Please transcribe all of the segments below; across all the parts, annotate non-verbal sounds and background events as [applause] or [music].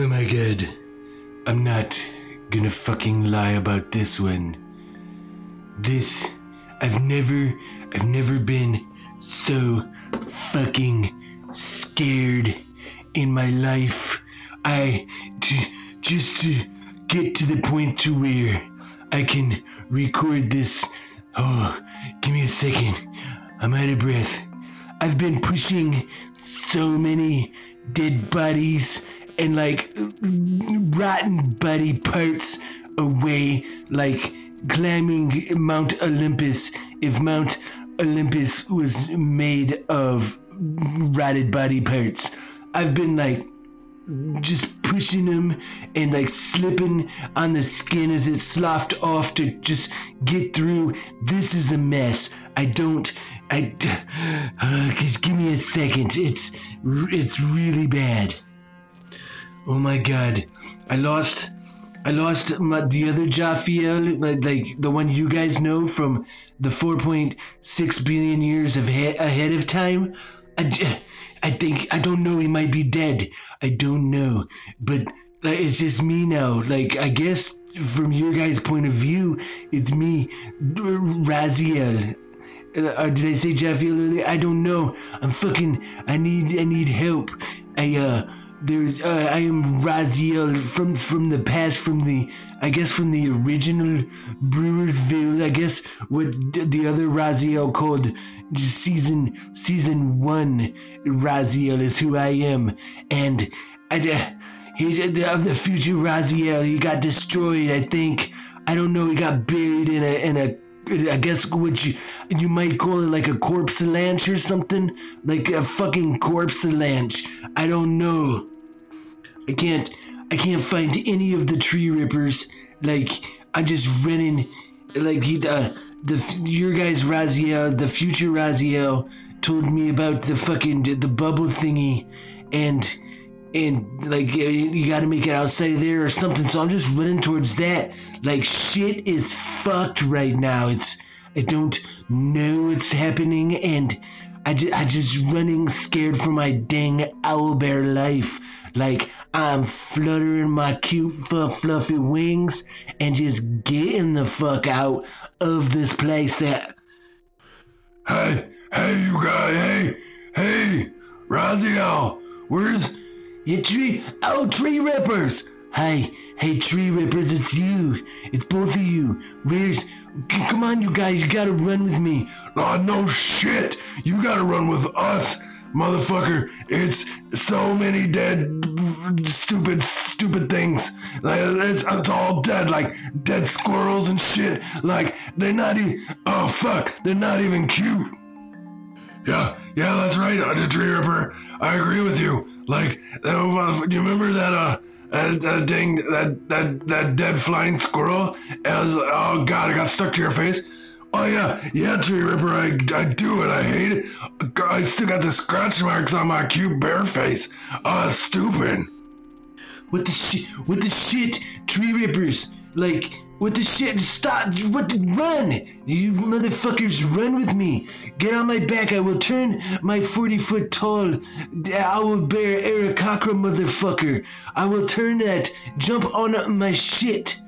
Oh my god. I'm not gonna fucking lie about this one. This, I've never, I've never been so fucking scared in my life. I, just to get to the point to where I can record this. Oh, give me a second. I'm out of breath. I've been pushing so many dead bodies and like rotten body parts away, like climbing Mount Olympus. If Mount Olympus was made of rotted body parts, I've been like just pushing them and like slipping on the skin as it sloughed off to just get through. This is a mess. I don't. I. [sighs] Uh, just give me a second. It's it's really bad. Oh my god, I lost. I lost my, the other Jaffiel, like, like the one you guys know from the 4.6 billion years of he- ahead of time. I, think I don't know. He might be dead. I don't know, but like, it's just me now. Like I guess from your guys' point of view, it's me, Raziel. Uh, or did I say Jaffiel earlier? I don't know. I'm fucking. I need. I need help. I uh. There's. Uh, I am Raziel from from the past. From the. I guess from the original Brewersville. I guess what the the other Raziel called season season one. Raziel is who I am, and I. Uh, he of the future Raziel. He got destroyed. I think. I don't know. He got buried in a in a I guess what you you might call it like a corpse lunch or something, like a fucking corpse lunch. I don't know. I can't I can't find any of the tree rippers. Like I'm just running. Like he uh, the your guys Raziel, the future Raziel, told me about the fucking the bubble thingy, and and like you got to make it outside of there or something. So I'm just running towards that. Like shit is fucked right now. It's I don't know what's happening, and I just I just running scared for my dang owlbear life. Like I'm fluttering my cute fluff, fluffy wings and just getting the fuck out of this place. That Hey, hey, you guys, hey, hey, Raziel, where's You tree, oh tree rippers! Hey, hey tree rippers, it's you. It's both of you. Where's? c- Come on, you guys, you gotta run with me. Oh, no shit. You gotta run with us, motherfucker. It's so many dead, stupid, stupid things. Like, it's, it's all dead, like dead squirrels and shit. Like, they're not even, oh fuck, they're not even cute. Yeah, yeah, that's right, the tree ripper. I agree with you. Like, do you remember that, uh, that, that dang, that, that, that dead flying squirrel? As, oh god, it got stuck to your face. Oh yeah, yeah, tree ripper. I, I do it. I hate it. I still got the scratch marks on my cute bear face. Oh, stupid. What the shit? What the shit? Tree rippers! Like, what the shit? Stop! What? The, run! You motherfuckers, run with me! Get on my back! I will turn my forty foot tall owl bear Aarakocra motherfucker! I will turn that! Jump on my shit!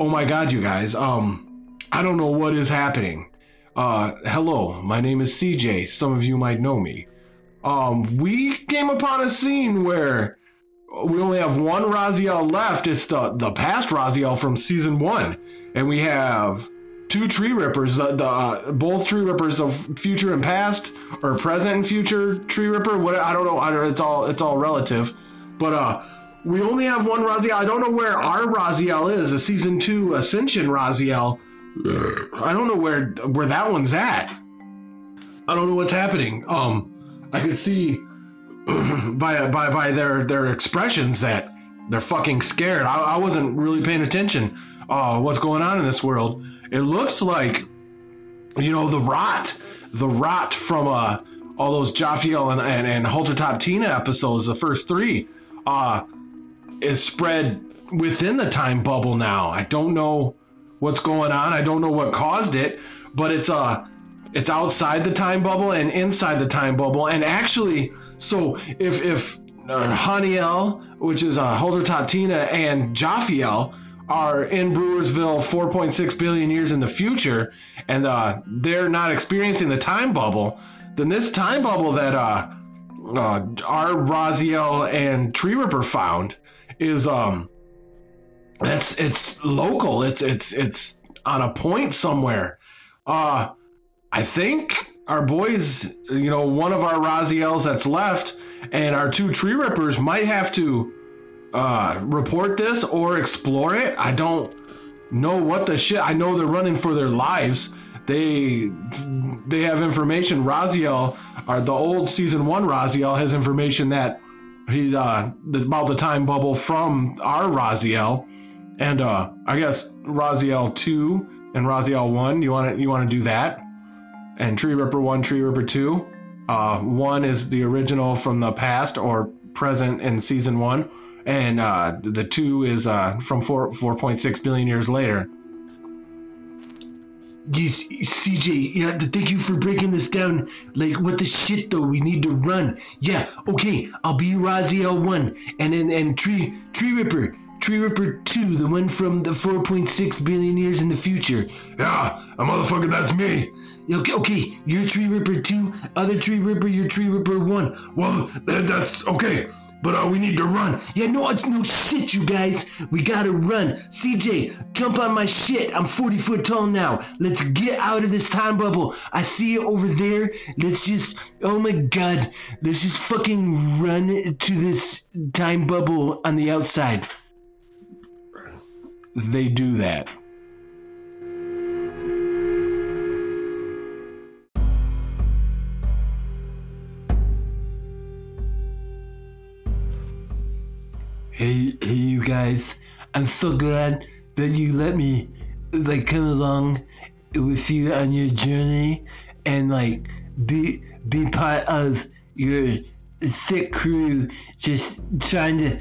Oh my god, you guys. Um, I don't know what is happening. Uh, hello, my name is CJ. Some of you might know me. Um, we came upon a scene where we only have one Raziel left. It's the the past Raziel from season one, and we have two tree rippers. The, the uh, both tree rippers of future and past, or present and future tree ripper. What I don't know. I don't, it's all it's all relative, but uh. We only have one Raziel. I don't know where our Raziel is, a season two Ascension Raziel. I don't know where where that one's at. I don't know what's happening. Um, I could see [clears throat] by by by their their expressions that they're fucking scared. I, I wasn't really paying attention. Uh, what's going on in this world? It looks like, you know, the rot, the rot from uh all those Jaffiel and and, and Haltertop Tina episodes, the first three, uh, is spread within the time bubble now. I don't know what's going on. I don't know what caused it, but it's uh it's outside the time bubble and inside the time bubble. And actually, so if if uh, Haniel, which is uh, Holder Toptina, and Jaffiel are in Brewersville 4.6 billion years in the future, and uh, they're not experiencing the time bubble, then this time bubble that uh, uh, our Raziel and Tree Ripper found is um, that's it's local. It's it's it's on a point somewhere. Uh, I think our boys, you know, one of our Raziels that's left, and our two Tree Rippers might have to uh, report this or explore it. I don't know what the shit. I know they're running for their lives. They they have information. Raziel, or the old season one Raziel, has information that he's uh about the time bubble from our Raziel, and uh I guess Raziel two and Raziel one. You want to you want to do that? And Tree Ripper one, Tree Ripper two. Uh, one is the original from the past or present in season one and uh, the two is uh, from four four point six billion years later. Yes, CJ, yeah, thank you for breaking this down. Like, what the shit though? We need to run. Yeah, okay, I'll be Raziel one, and then and Tree Tree Ripper, Tree Ripper two, the one from the four point six billion years in the future. Yeah, a motherfucker, that's me. Okay, okay, you're Tree Ripper two, other Tree Ripper, you're Tree Ripper one. Well, that's okay. But uh, we need to run. Yeah, no, no shit, you guys. We gotta run. CJ, jump on my shit. I'm 40 foot tall now. Let's get out of this time bubble. I see it over there. Let's just, oh my god. Let's just fucking run to this time bubble on the outside. They do that. Hey, hey, you guys. I'm so glad that you let me, like, come along with you on your journey and, like, be be part of your sick crew just trying to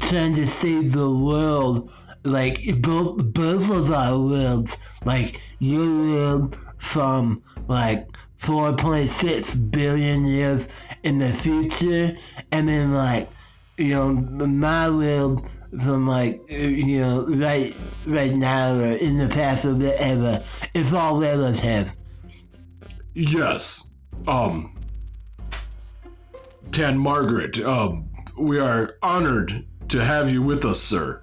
trying to save the world like both both of our worlds like your world from like 4.6 billion years in the future and then like you know my world from like you know right right now or in the past or whatever it's all relative Yes. Um. Tan Margaret, um, we are honored to have you with us, sir.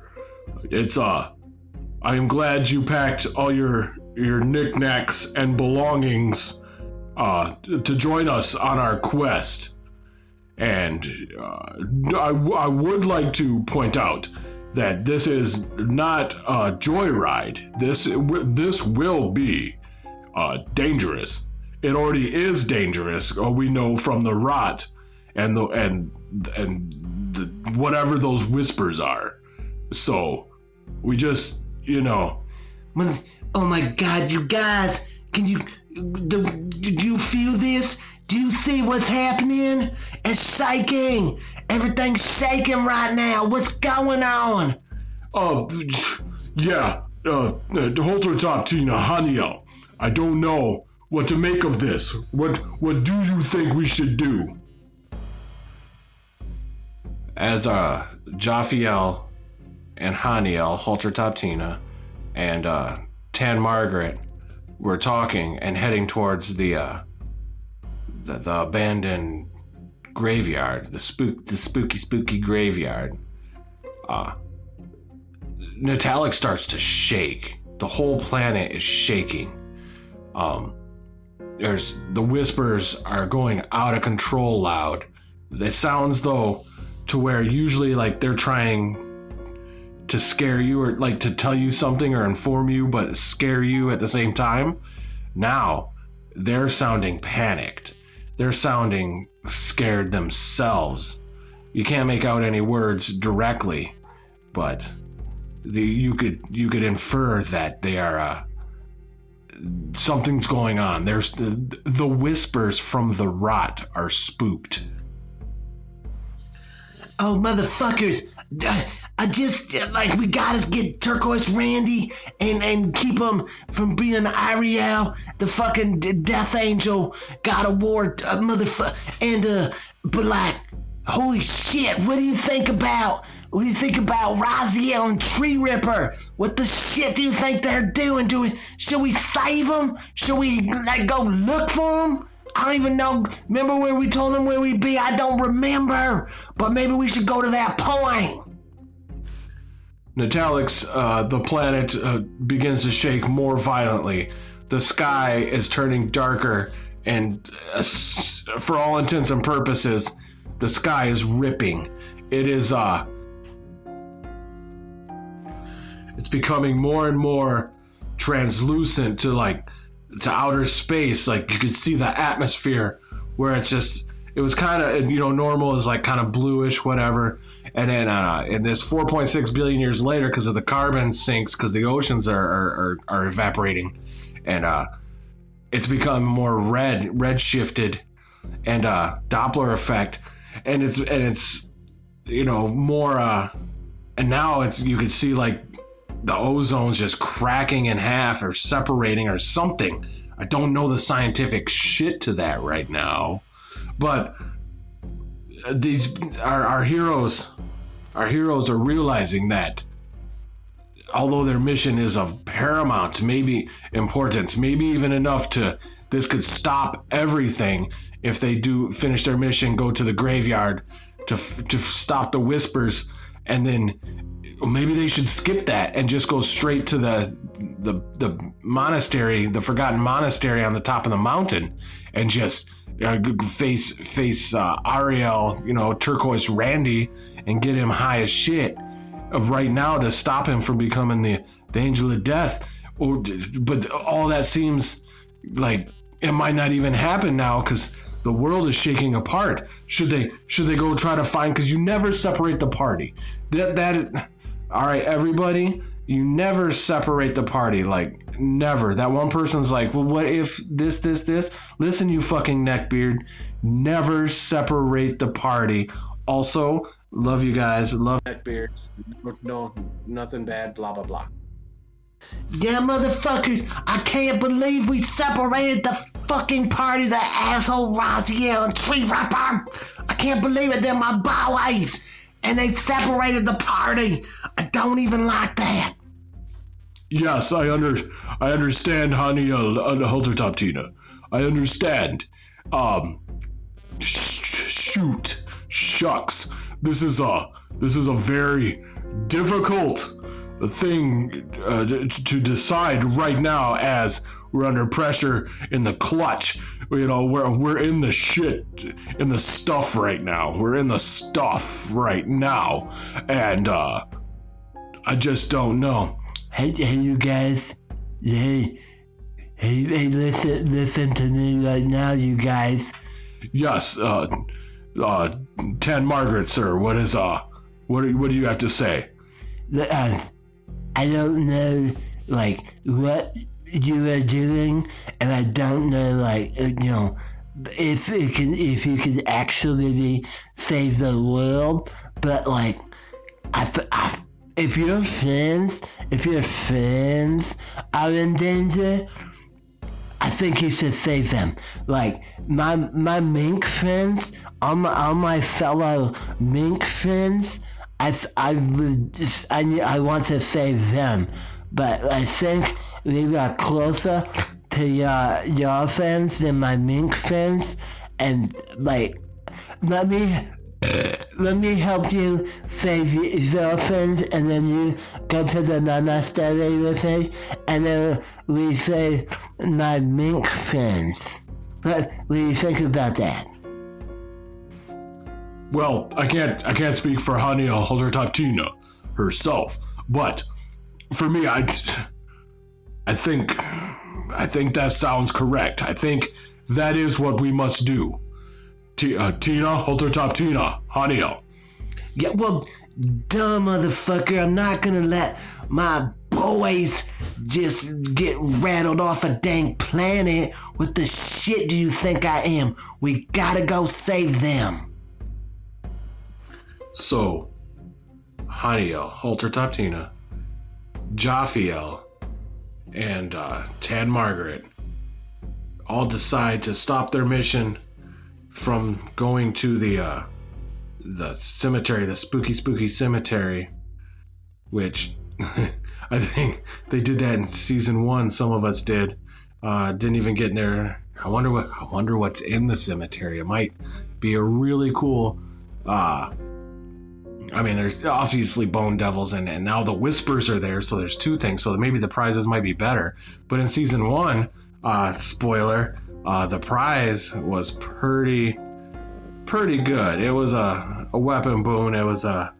It's uh, I am glad you packed all your your knickknacks and belongings, uh, to join us on our quest. And uh, I, I would like to point out that this is not a joyride. This this will be uh, dangerous. It already is dangerous. uh, We know from the rot and the and and the, whatever those whispers are. So we just you know oh my god you guys can you do, do you feel this do you see what's happening it's shaking everything's shaking right now what's going on uh yeah uh Holter Top Tina Haniel. I don't know what to make of this. What what do you think we should do? As uh Jaffiel and Haniel, Holter Toptina, and uh Tan Margaret were talking and heading towards the uh the, the abandoned graveyard, the spook the spooky spooky graveyard. Uh Natalic starts to shake. The whole planet is shaking. Um, there's the whispers are going out of control loud. It sounds though to where usually like they're trying to scare you or like to tell you something or inform you, but scare you at the same time. Now they're sounding panicked. They're sounding scared themselves. You can't make out any words directly, but the, you could you could infer that they are uh, something's going on. There's the, the whispers from the rot are spooked. oh motherfuckers I- just like we gotta get turquoise Randy and and keep him from being Ariel, the fucking Death Angel, God of War, uh, motherfucker, and uh, but like Holy shit, what do you think about what do you think about Raziel and Tree Ripper? What the shit do you think they're doing? Do we should we save them? Should we like go look for them? I don't even know. Remember where we told them where we'd be? I don't remember. But maybe we should go to that point. Natalix, uh, the planet uh, begins to shake more violently. The sky is turning darker, and uh, for all intents and purposes, the sky is ripping. It is, uh, it's becoming more and more translucent to like to outer space. Like you could see the atmosphere where it's just it was kind of you know normal is like kind of bluish whatever and then uh this 4.6 billion years later because of the carbon sinks because the oceans are, are are, are evaporating. And uh it's become more red red shifted and uh doppler effect. And it's and it's you know more uh and now it's you can see like the ozone's just cracking in half or separating or something. I don't know the scientific shit to that right now. But these our, our heroes our heroes are realizing that although their mission is of paramount maybe importance maybe even enough to this could stop everything if they do finish their mission go to the graveyard to to stop the whispers and then maybe they should skip that and just go straight to the the the monastery the forgotten monastery on the top of the mountain and just uh, face face uh, Ariel, you know, turquoise Randy, and get him high as shit right now to stop him from becoming the the angel of death. Or, but all that seems like it might not even happen now because the world is shaking apart. Should they should they go try to find? Because you never separate the party. That that all right, everybody. You never separate the party, like never. That one person's like, well, what if this, this, this? Listen, you fucking neckbeard. Never separate the party. Also, love you guys. Love neckbeards. No, no, nothing bad. Blah blah blah. Yeah, motherfuckers, I can't believe we separated the fucking party, the asshole Raziel and Tree Rapper. I can't believe it, they're my boys. And they separated the party. I don't even like that. Yes, I under I understand, honey. Uh, uh, Halter Top Tina. I understand. Um, sh- shoot, shucks. This is a this is a very difficult thing uh, to to decide right now as we're under pressure in the clutch. You know, we're we're in the shit, in the stuff right now. We're in the stuff right now, and uh, I just don't know. Hey, hey, you guys. Hey, hey, hey, listen, listen to me right now, you guys. Yes, uh, uh, Tan Margaret, sir. What is uh, what do, what do you have to say? Uh, I don't know, like, what you are doing, and I don't know, like, uh, you know, if it can, if you can actually save the world, but like, I, I if your friends, if your friends are in danger, I think you should save them. Like my my mink friends, all my all my fellow mink friends, I I would just, I I want to save them, but I think they got closer to your your friends than my mink friends, and like let me let me help you save your friends, and then you go to the monastery with me, and then we save my mink friends. What, what do you think about that? Well, I can't I can't speak for Hania Haldertatina herself, but for me, I I think I think that sounds correct. I think that is what we must do. T- uh, Tina Haldertatina Hania. Yeah, well, dumb motherfucker, I'm not gonna let my boys just get rattled off a dang planet. What the shit do you think I am? We gotta go save them. So, Haniel, Haltertoptina, Jaffiel, and uh, Tan Margaret all decide to stop their mission from going to the uh, the cemetery, the spooky spooky cemetery, which [laughs] I think they did that in season one. Some of us did. Uh, didn't even get in there. I wonder what I wonder what's in the cemetery. It might be a really cool. Uh, I mean, there's obviously Bone Devils, and, and now the Whispers are there, so there's two things. So maybe the prizes might be better. But in season one, uh, spoiler, uh, the prize was pretty, pretty good. It was a, a weapon boon. It was a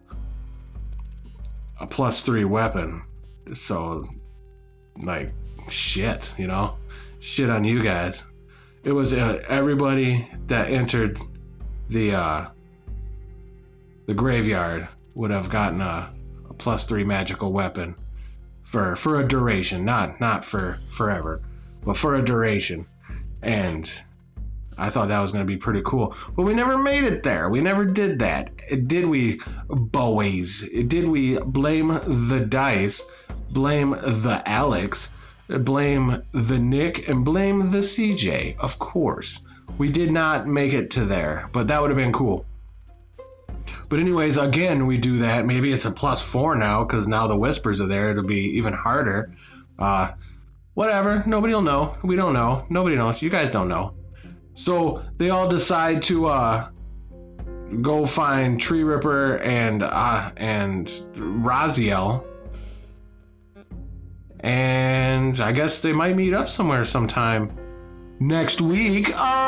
a plus three weapon. So, like, shit, you know, shit on you guys. It was uh, everybody that entered the uh, the graveyard would have gotten a, a plus three magical weapon for for a duration, not not for forever, but for a duration. And I thought that was going to be pretty cool, but we never made it there. We never did that. Did we, boys? Did we blame the dice? Blame the Alex? Blame the Nick? And blame the CJ? Of course. We did not make it to there, but that would have been cool. But anyways, again, we do that. Maybe it's a plus four now because now the whispers are there. It'll be even harder. Uh, whatever. Nobody will know. We don't know. Nobody knows. You guys don't know. So they all decide to uh, go find Tree Ripper and uh, and Raziel. And I guess they might meet up somewhere sometime next week. Oh,